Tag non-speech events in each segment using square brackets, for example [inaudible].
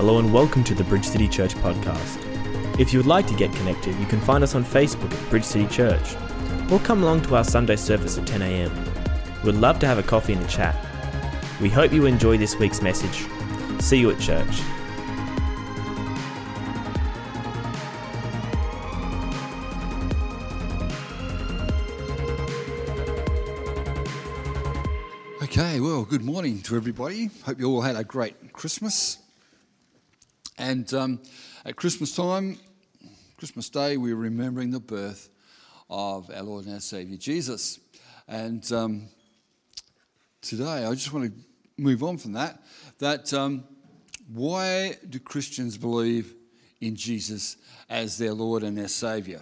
Hello and welcome to the Bridge City Church podcast. If you would like to get connected, you can find us on Facebook at Bridge City Church or come along to our Sunday service at 10 a.m. We'd love to have a coffee and a chat. We hope you enjoy this week's message. See you at church. Okay, well, good morning to everybody. Hope you all had a great Christmas. And um, at Christmas time, Christmas Day, we're remembering the birth of our Lord and our Saviour Jesus. And um, today, I just want to move on from that. That um, why do Christians believe in Jesus as their Lord and their Saviour?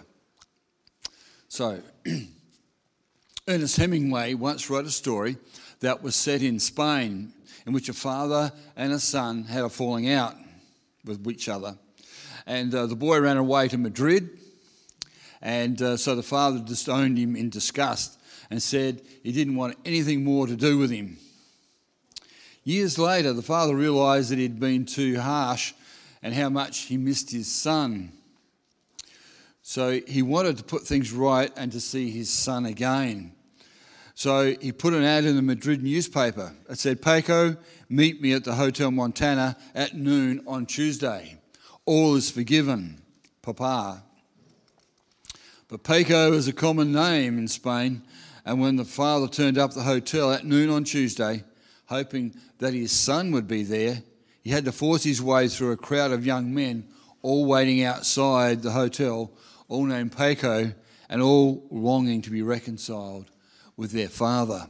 So, [clears throat] Ernest Hemingway once wrote a story that was set in Spain, in which a father and a son had a falling out with each other. And uh, the boy ran away to Madrid, and uh, so the father disowned him in disgust and said he didn't want anything more to do with him. Years later, the father realised that he'd been too harsh and how much he missed his son. So he wanted to put things right and to see his son again. So he put an ad in the Madrid newspaper. It said, Paco, meet me at the Hotel Montana at noon on Tuesday. All is forgiven, Papa. But Paco is a common name in Spain, and when the father turned up the hotel at noon on Tuesday, hoping that his son would be there, he had to force his way through a crowd of young men, all waiting outside the hotel, all named Paco, and all longing to be reconciled with their Father.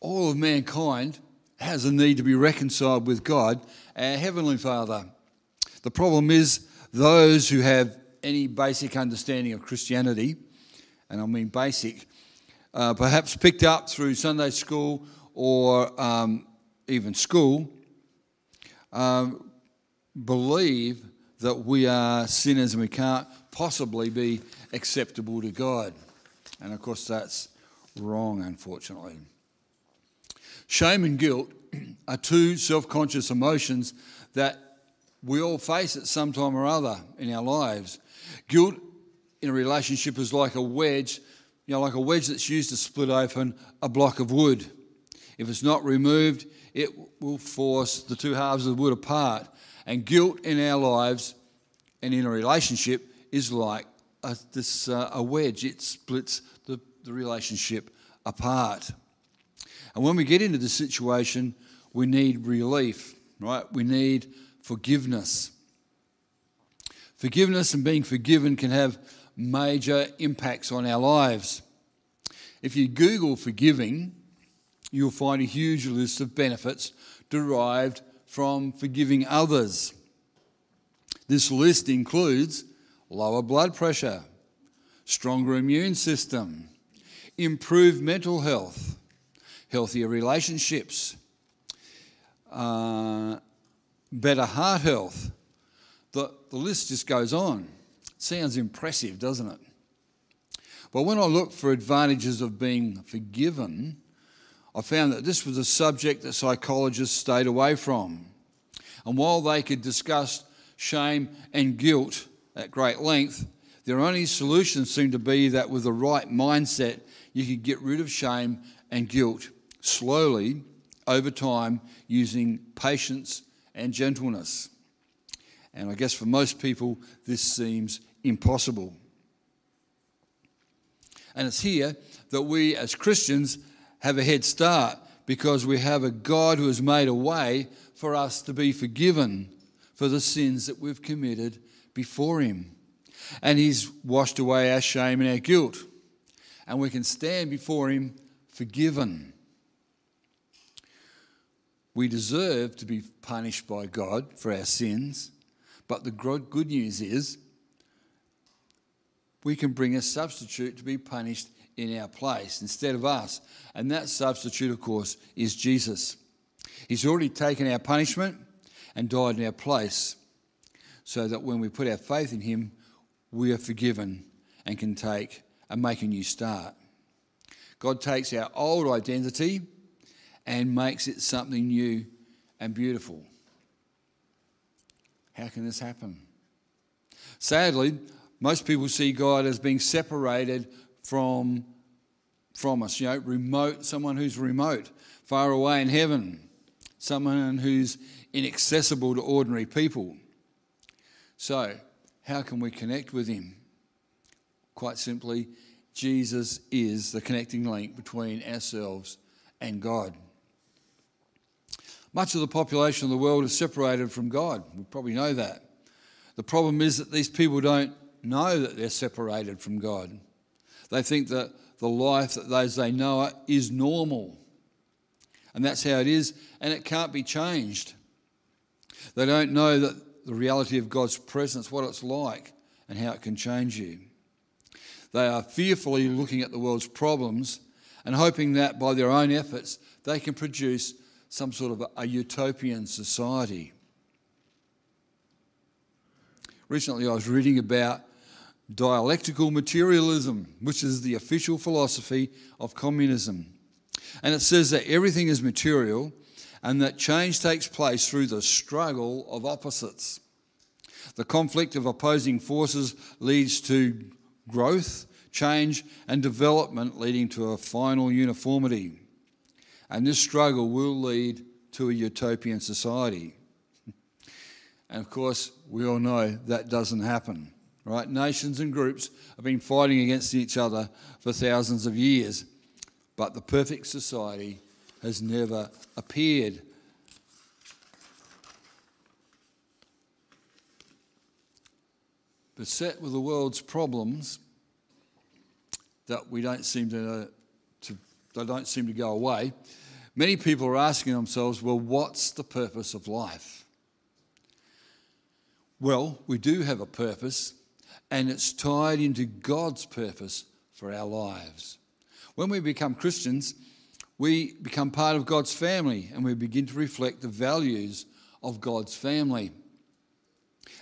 All of mankind has a need to be reconciled with God, our Heavenly Father. The problem is those who have any basic understanding of Christianity, and I mean basic, uh, perhaps picked up through Sunday school or um, even school, um, believe that we are sinners and we can't possibly be acceptable to God. And of course, that's wrong, unfortunately. Shame and guilt [clears throat] are two self conscious emotions that we all face at some time or other in our lives. Guilt in a relationship is like a wedge, you know, like a wedge that's used to split open a block of wood. If it's not removed, it will force the two halves of the wood apart. And guilt in our lives and in a relationship is like a, this, uh, a wedge, it splits the, the relationship apart. And when we get into the situation, we need relief, right? We need forgiveness. Forgiveness and being forgiven can have major impacts on our lives. If you Google forgiving, you'll find a huge list of benefits derived from forgiving others. This list includes lower blood pressure, stronger immune system, improved mental health, healthier relationships, uh, better heart health. The, the list just goes on. Sounds impressive, doesn't it? But when I looked for advantages of being forgiven, I found that this was a subject that psychologists stayed away from. And while they could discuss shame and guilt at great length, their only solution seemed to be that with the right mindset, you could get rid of shame and guilt slowly over time using patience and gentleness. And I guess for most people, this seems impossible. And it's here that we as Christians have a head start because we have a God who has made a way for us to be forgiven for the sins that we've committed before Him. And He's washed away our shame and our guilt. And we can stand before Him forgiven. We deserve to be punished by God for our sins, but the good news is we can bring a substitute to be punished in our place instead of us. And that substitute, of course, is Jesus. He's already taken our punishment and died in our place so that when we put our faith in Him, we are forgiven and can take and make a new start. God takes our old identity and makes it something new and beautiful. How can this happen? Sadly, most people see God as being separated from, from us, you know, remote, someone who's remote, far away in heaven, someone who's inaccessible to ordinary people. So, how can we connect with Him? Quite simply, Jesus is the connecting link between ourselves and God. Much of the population of the world is separated from God. We probably know that. The problem is that these people don't know that they're separated from God. They think that the life that those they know is normal. And that's how it is, and it can't be changed. They don't know that the reality of God's presence, what it's like, and how it can change you. They are fearfully looking at the world's problems and hoping that by their own efforts they can produce some sort of a, utopian society. Recently, I was reading about dialectical materialism, which is the official philosophy of communism. And it says that everything is material and that change takes place through the struggle of opposites. The conflict of opposing forces leads to growth, change, and development, leading to a final uniformity. And this struggle will lead to a utopian society. And of course, we all know that doesn't happen, right? Nations and groups have been fighting against each other for thousands of years, but the perfect society has never appeared. Beset with the world's problems that we don't seem to, to they don't seem to go away, Many people are asking themselves, well, what's the purpose of life? Well, we do have a purpose, and it's tied into God's purpose for our lives. When we become Christians, we become part of God's family and we begin to reflect the values of God's family.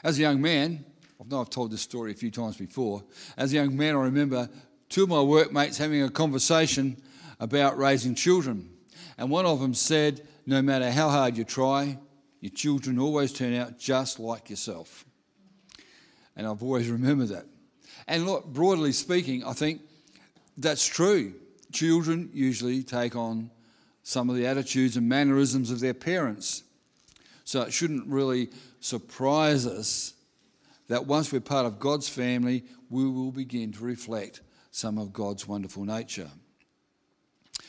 As a young man, I know I've told this story a few times before. As a young man, I remember two of my workmates having a conversation about raising children. And one of them said, No matter how hard you try, your children always turn out just like yourself. And I've always remembered that. And look, broadly speaking, I think that's true. Children usually take on some of the attitudes and mannerisms of their parents. So it shouldn't really surprise us that once we're part of God's family, we will begin to reflect some of God's wonderful nature.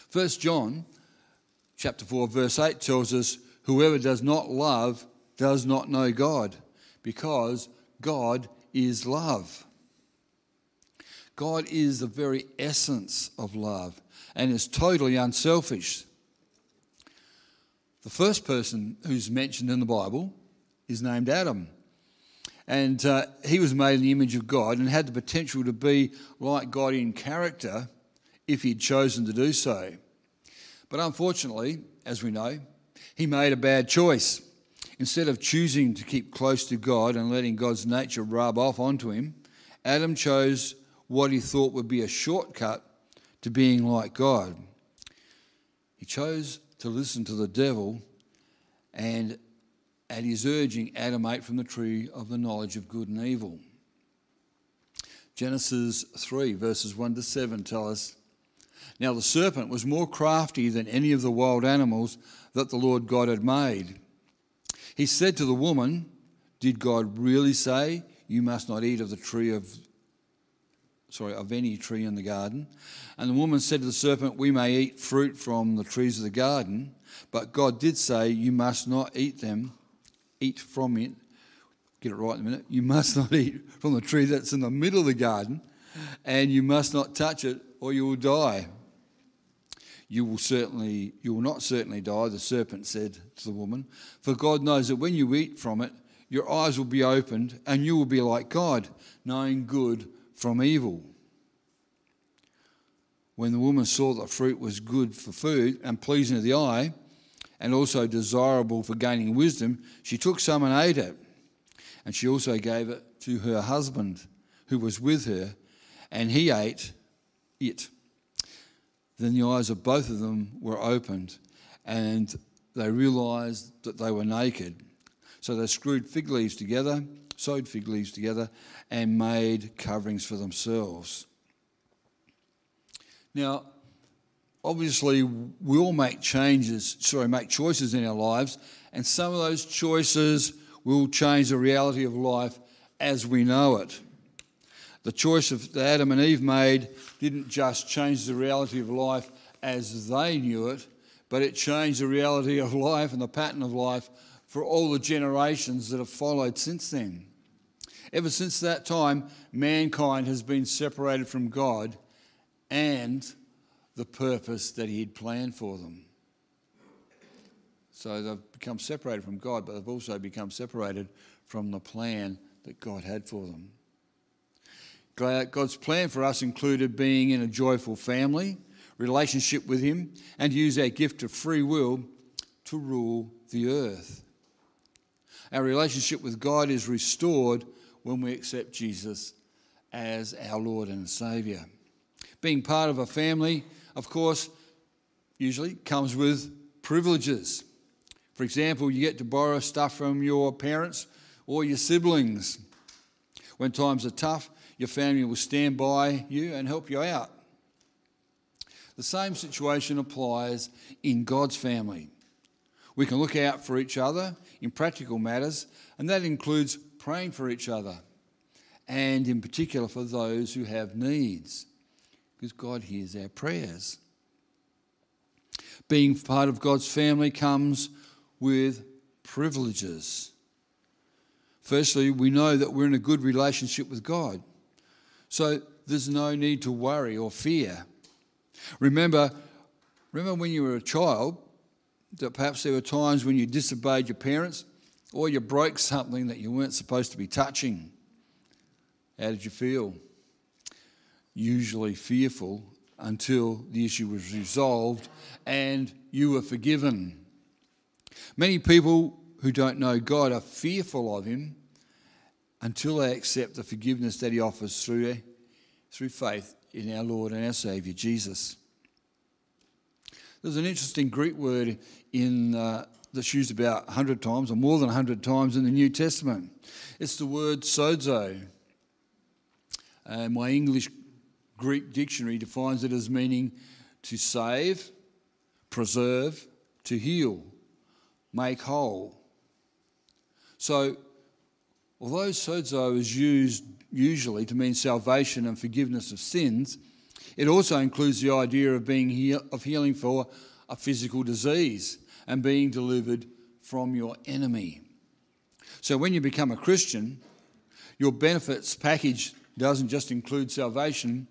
First John chapter 4, verse 8 tells us, Whoever does not love does not know God, because God is love. God is the very essence of love and is totally unselfish. The first person who's mentioned in the Bible is named Adam. And uh, he was made in the image of God and had the potential to be like God in character if he'd chosen to do so. But unfortunately, as we know, he made a bad choice. Instead of choosing to keep close to God and letting God's nature rub off onto him, Adam chose what he thought would be a shortcut to being like God. He chose to listen to the devil, and at his urging, Adam ate from the tree of the knowledge of good and evil. Genesis 3, verses 1 to 7 tell us now the serpent was more crafty than any of the wild animals that the Lord God had made. He said to the woman, Did God really say you must not eat of the tree of sorry, of any tree in the garden? And the woman said to the serpent, We may eat fruit from the trees of the garden, but God did say you must not eat them, eat from it. Get it right in a minute. You must [laughs] not eat from the tree that's in the middle of the garden, and you must not touch it, or you will die you will certainly you will not certainly die the serpent said to the woman for god knows that when you eat from it your eyes will be opened and you will be like god knowing good from evil. When the woman saw that fruit was good for food and pleasing to the eye and also desirable for gaining wisdom she took some and ate it. And she also gave it to her husband who was with her and he ate it. Then the eyes of both of them were opened, and they realized that they were naked. So they screwed fig leaves together, sewed fig leaves together, and made coverings for themselves. Now, obviously, we all make changes, sorry, make choices in our lives, and some of those choices will change the reality of life as we know it. The choice that Adam and Eve made didn't just change the reality of life as they knew it, but it changed the reality of life and the pattern of life for all the generations that have followed since then. Ever since that time, mankind has been separated from God and the purpose that He had planned for them. So they've become separated from God, but they've also become separated from the plan that God had for them. God's plan for us included being in a joyful family, relationship with Him, and use our gift of free will to rule the earth. Our relationship with God is restored when we accept Jesus as our Lord and Saviour. Being part of a family, of course, usually comes with privileges. For example, you get to borrow stuff from your parents or your siblings. When times are tough, your family will stand by you and help you out. The same situation applies in God's family. We can look out for each other in practical matters, and that includes praying for each other, and in particular for those who have needs, because God hears our prayers. Being part of God's family comes with privileges. Firstly, we know that we're in a good relationship with God. So there's no need to worry or fear. Remember, remember when you were a child that perhaps there were times when you disobeyed your parents or you broke something that you weren't supposed to be touching. How did you feel? Usually fearful until the issue was resolved and you were forgiven. Many people who don't know God are fearful of Him until they accept the forgiveness that He offers through, through faith in our Lord and our Saviour, Jesus. There's an interesting Greek word in, uh, that's used about 100 times, or more than 100 times in the New Testament. It's the word sozo. My English Greek dictionary defines it as meaning to save, preserve, to heal, make whole. So Although sozo is used usually to mean salvation and forgiveness of sins, it also includes the idea of being heal, of healing for a physical disease and being delivered from your enemy. So when you become a Christian, your benefits package doesn't just include salvation,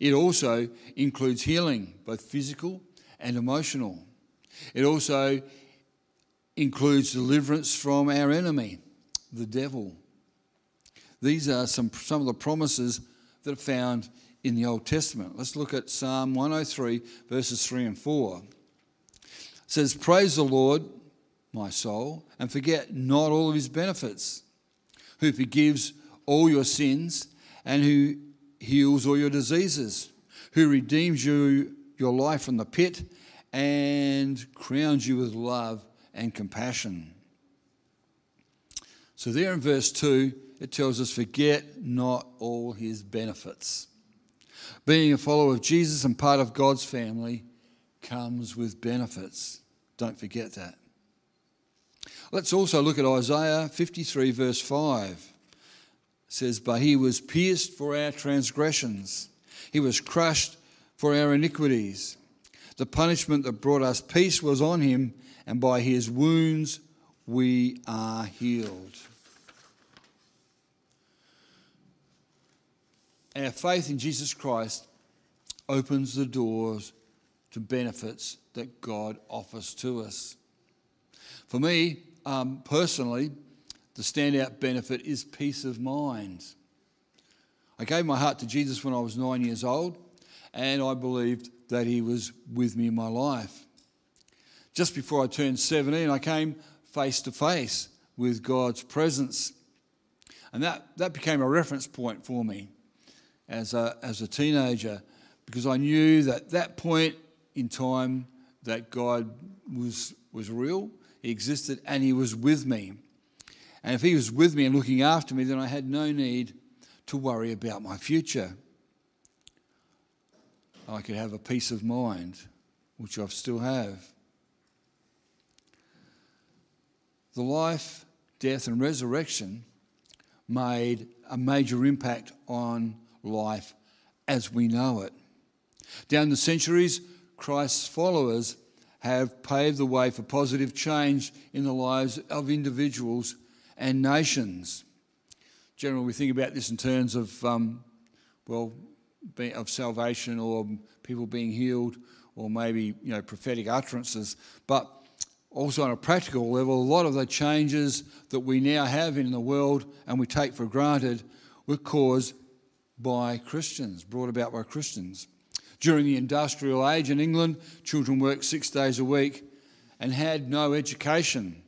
it also includes healing, both physical and emotional. It also includes deliverance from our enemy, the devil. These are some, some of the promises that are found in the Old Testament. Let's look at Psalm 103, verses 3 and 4. It says, Praise the Lord, my soul, and forget not all of his benefits, who forgives all your sins and who heals all your diseases, who redeems you, your life from the pit and crowns you with love and compassion. So, there in verse 2, it tells us, forget not all his benefits. Being a follower of Jesus and part of God's family comes with benefits. Don't forget that. Let's also look at Isaiah 53, verse 5. It says, But he was pierced for our transgressions, he was crushed for our iniquities. The punishment that brought us peace was on him, and by his wounds we are healed. Our faith in Jesus Christ opens the doors to benefits that God offers to us. For me, um, personally, the standout benefit is peace of mind. I gave my heart to Jesus when I was nine years old, and I believed that He was with me in my life. Just before I turned 17, I came face to face with God's presence. And that, that became a reference point for me as a, as a teenager because I knew that that point in time that God was was real, He existed, and He was with me. And if He was with me and looking after me, then I had no need to worry about my future. I could have a peace of mind, which I still have. The life, death, and resurrection made a major impact on life as we know it. Down the centuries, Christ's followers have paved the way for positive change in the lives of individuals and nations. Generally, we think about this in terms of, um, well, of salvation or people being healed or maybe, you know, prophetic utterances. But also on a practical level, a lot of the changes that we now have in the world and we take for granted were caused by Christians, brought about by Christians. During the industrial age in England, children worked six days a week and had no education.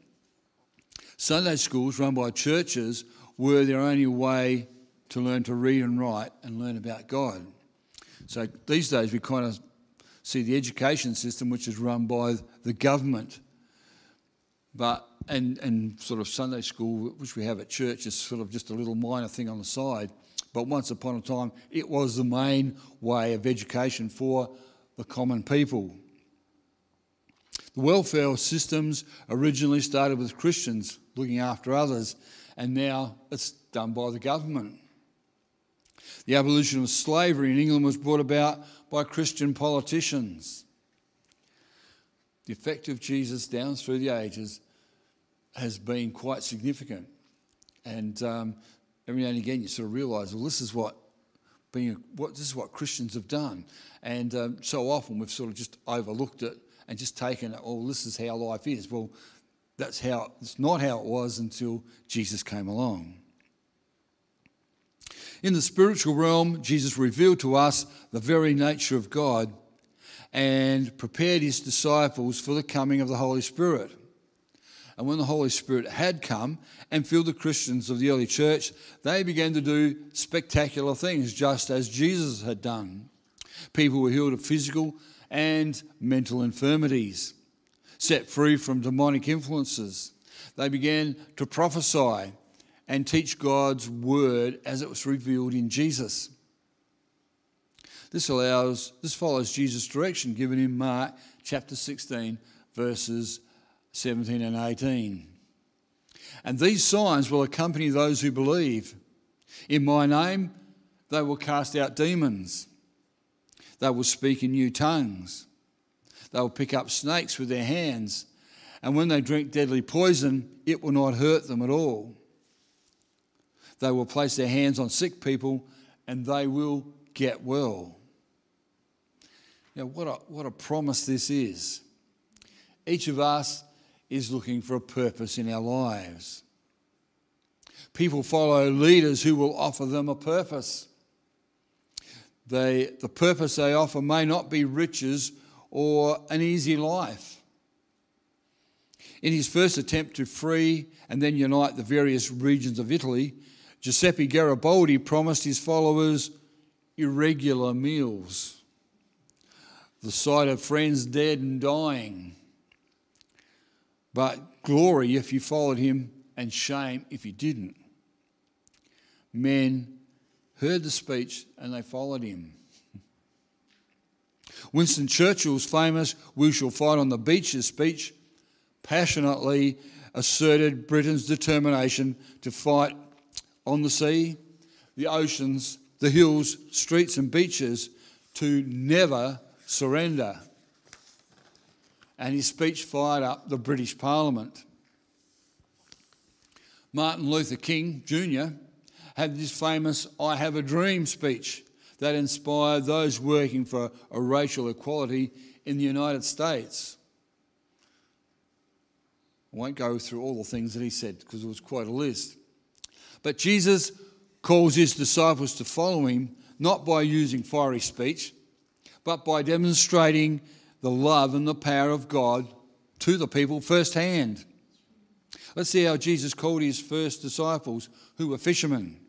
Sunday schools run by churches were their only way to learn to read and write and learn about God. So these days we kind of see the education system, which is run by the government, but and and sort of Sunday school, which we have at church, is sort of just a little minor thing on the side. But once upon a time, it was the main way of education for the common people. The welfare systems originally started with Christians looking after others, and now it's done by the government. The abolition of slavery in England was brought about by Christian politicians. The effect of Jesus down through the ages has been quite significant. And um, every now and again, you sort of realise, well, this is what being what this is what Christians have done. And um, so often we've sort of just overlooked it and just taken it. Oh, this is how life is. Well, that's how it's not how it was until Jesus came along. In the spiritual realm, Jesus revealed to us the very nature of God and prepared his disciples for the coming of the Holy Spirit. And when the Holy Spirit had come and filled the Christians of the early church, they began to do spectacular things, just as Jesus had done. People were healed of physical and mental infirmities, set free from demonic influences. They began to prophesy and teach God's word as it was revealed in Jesus. This allows this follows Jesus' direction given in Mark chapter 16 verses 17 and 18. And these signs will accompany those who believe. In my name, they will cast out demons. They will speak in new tongues. They will pick up snakes with their hands. And when they drink deadly poison, it will not hurt them at all. They will place their hands on sick people and they will get well. Now, what a, what a promise this is. Each of us is looking for a purpose in our lives. People follow leaders who will offer them a purpose. They, the purpose they offer may not be riches or an easy life. In his first attempt to free and then unite the various regions of Italy, Giuseppe Garibaldi promised his followers irregular meals, the sight of friends dead and dying, but glory if you followed him, and shame if you didn't. Men heard the speech and they followed him. Winston Churchill's famous We Shall Fight on the Beaches speech passionately asserted Britain's determination to fight on the sea, the oceans, the hills, streets, and beaches to never surrender and his speech fired up the British Parliament. Martin Luther King Jr. had this famous I Have a Dream speech that inspired those working for racial equality in the United States. I won't go through all the things that he said because it was quite a list. But Jesus calls his disciples to follow him not by using fiery speech, but by demonstrating the love and the power of God to the people firsthand. Let's see how Jesus called his first disciples, who were fishermen.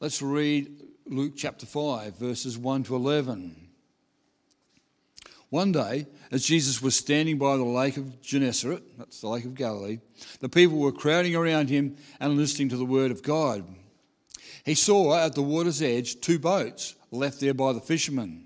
Let's read Luke chapter 5, verses 1 to 11. One day, as Jesus was standing by the lake of Gennesaret, that's the lake of Galilee, the people were crowding around him and listening to the word of God. He saw at the water's edge two boats left there by the fishermen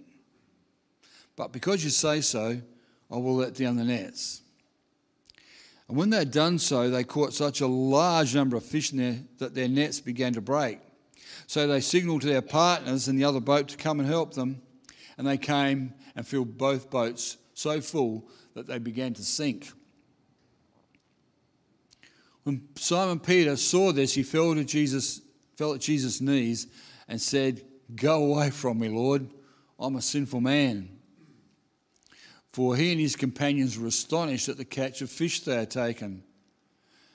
But because you say so, I will let down the nets. And when they had done so, they caught such a large number of fish in there that their nets began to break. So they signaled to their partners in the other boat to come and help them. And they came and filled both boats so full that they began to sink. When Simon Peter saw this, he fell to Jesus, fell at Jesus' knees and said, Go away from me, Lord. I'm a sinful man. For he and his companions were astonished at the catch of fish they had taken.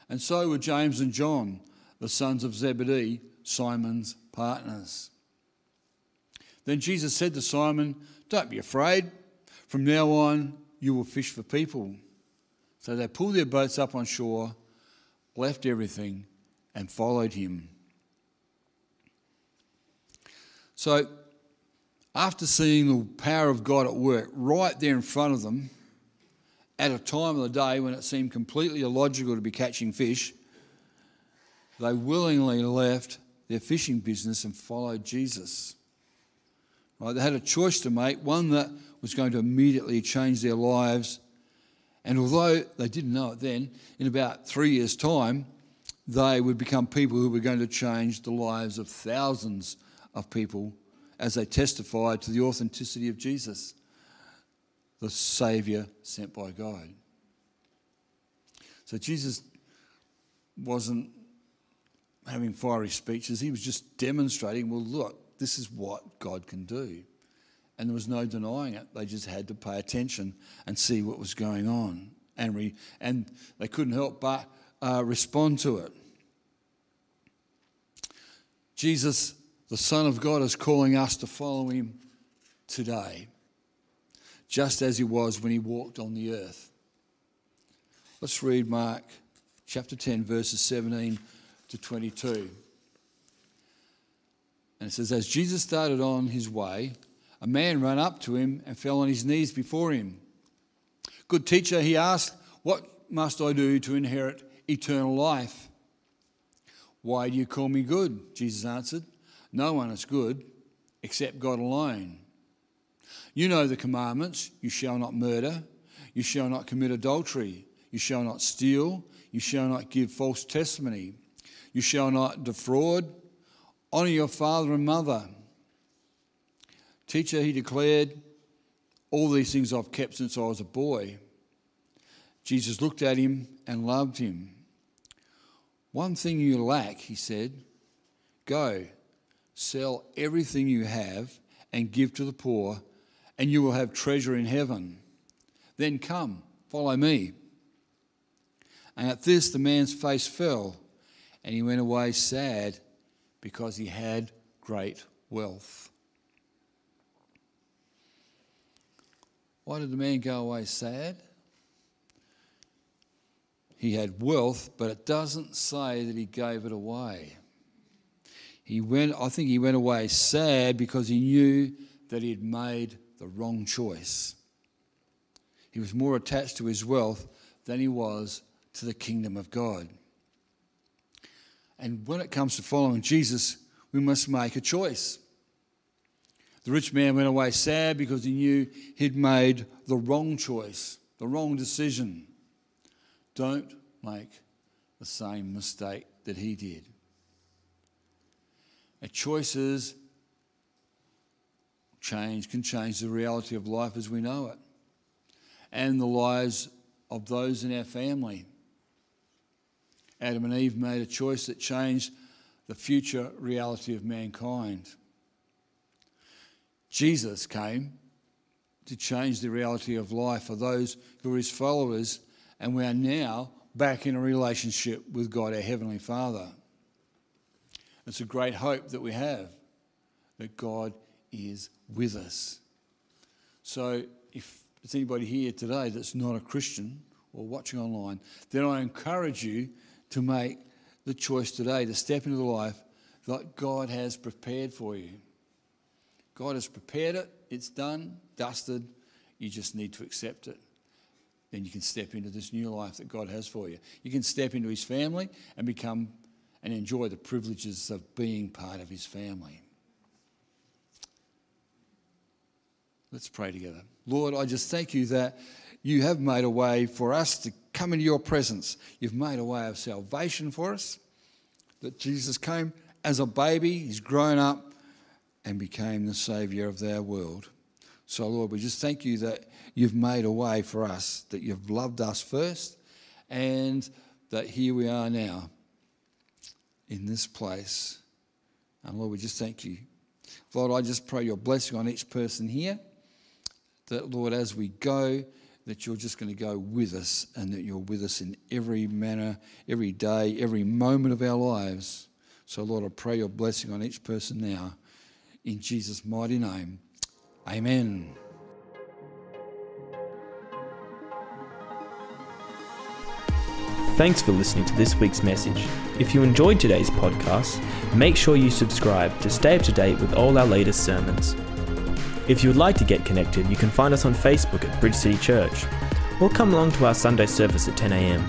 And so were James and John, the sons of Zebedee, Simon's partners. Then Jesus said to Simon, Don't be afraid. From now on, you will fish for people. So they pulled their boats up on shore, left everything, and followed him. So, after seeing the power of God at work right there in front of them, at a time of the day when it seemed completely illogical to be catching fish, they willingly left their fishing business and followed Jesus. Right? They had a choice to make, one that was going to immediately change their lives. And although they didn't know it then, in about three years' time, they would become people who were going to change the lives of thousands of people as they testified to the authenticity of Jesus, the Saviour sent by God. So Jesus wasn't having fiery speeches, he was just demonstrating, well, look, this is what God can do and there was no denying it. They just had to pay attention and see what was going on, and re, and they couldn't help but uh, respond to it. Jesus, the Son of God, is calling us to follow Him today, just as He was when He walked on the earth. Let's read Mark chapter 10, verses 17 to 22. And it says, As Jesus started on his way, a man ran up to him and fell on his knees before him. Good teacher, he asked, What must I do to inherit eternal life? Why do you call me good? Jesus answered, No one is good except God alone. You know the commandments you shall not murder, you shall not commit adultery, you shall not steal, you shall not give false testimony, you shall not defraud, honour your father and mother. Teacher, he declared, all these things I've kept since I was a boy. Jesus looked at him and loved him. One thing you lack, he said. Go, sell everything you have and give to the poor, and you will have treasure in heaven. Then come, follow me. And at this, the man's face fell, and he went away sad because he had great wealth. Why did the man go away sad? He had wealth, but it doesn't say that he gave it away. He went, I think he went away sad because he knew that he had made the wrong choice. He was more attached to his wealth than he was to the kingdom of God. And when it comes to following Jesus, we must make a choice. The rich man went away sad because he knew he'd made the wrong choice, the wrong decision. Don't make the same mistake that he did. Our choices change can change the reality of life as we know it and the lives of those in our family. Adam and Eve made a choice that changed the future reality of mankind. Jesus came to change the reality of life for those who are his followers, and we are now back in a relationship with God, our Heavenly Father. It's a great hope that we have that God is with us. So, if there's anybody here today that's not a Christian or watching online, then I encourage you to make the choice today to step into the life that God has prepared for you. God has prepared it, it's done, dusted. You just need to accept it. Then you can step into this new life that God has for you. You can step into His family and become and enjoy the privileges of being part of His family. Let's pray together. Lord, I just thank you that you have made a way for us to come into your presence. You've made a way of salvation for us. That Jesus came as a baby, he's grown up, and became the Saviour of our world. So, Lord, we just thank you that you've made a way for us, that you've loved us first, and that here we are now in this place. And Lord, we just thank you. Lord, I just pray your blessing on each person here. That, Lord, as we go, that you're just going to go with us and that you're with us in every manner, every day, every moment of our lives. So, Lord, I pray your blessing on each person now in Jesus' mighty name. Amen. Thanks for listening to this week's message. If you enjoyed today's podcast, make sure you subscribe to stay up to date with all our latest sermons. If you would like to get connected, you can find us on Facebook at Bridge City Church, or come along to our Sunday service at 10am.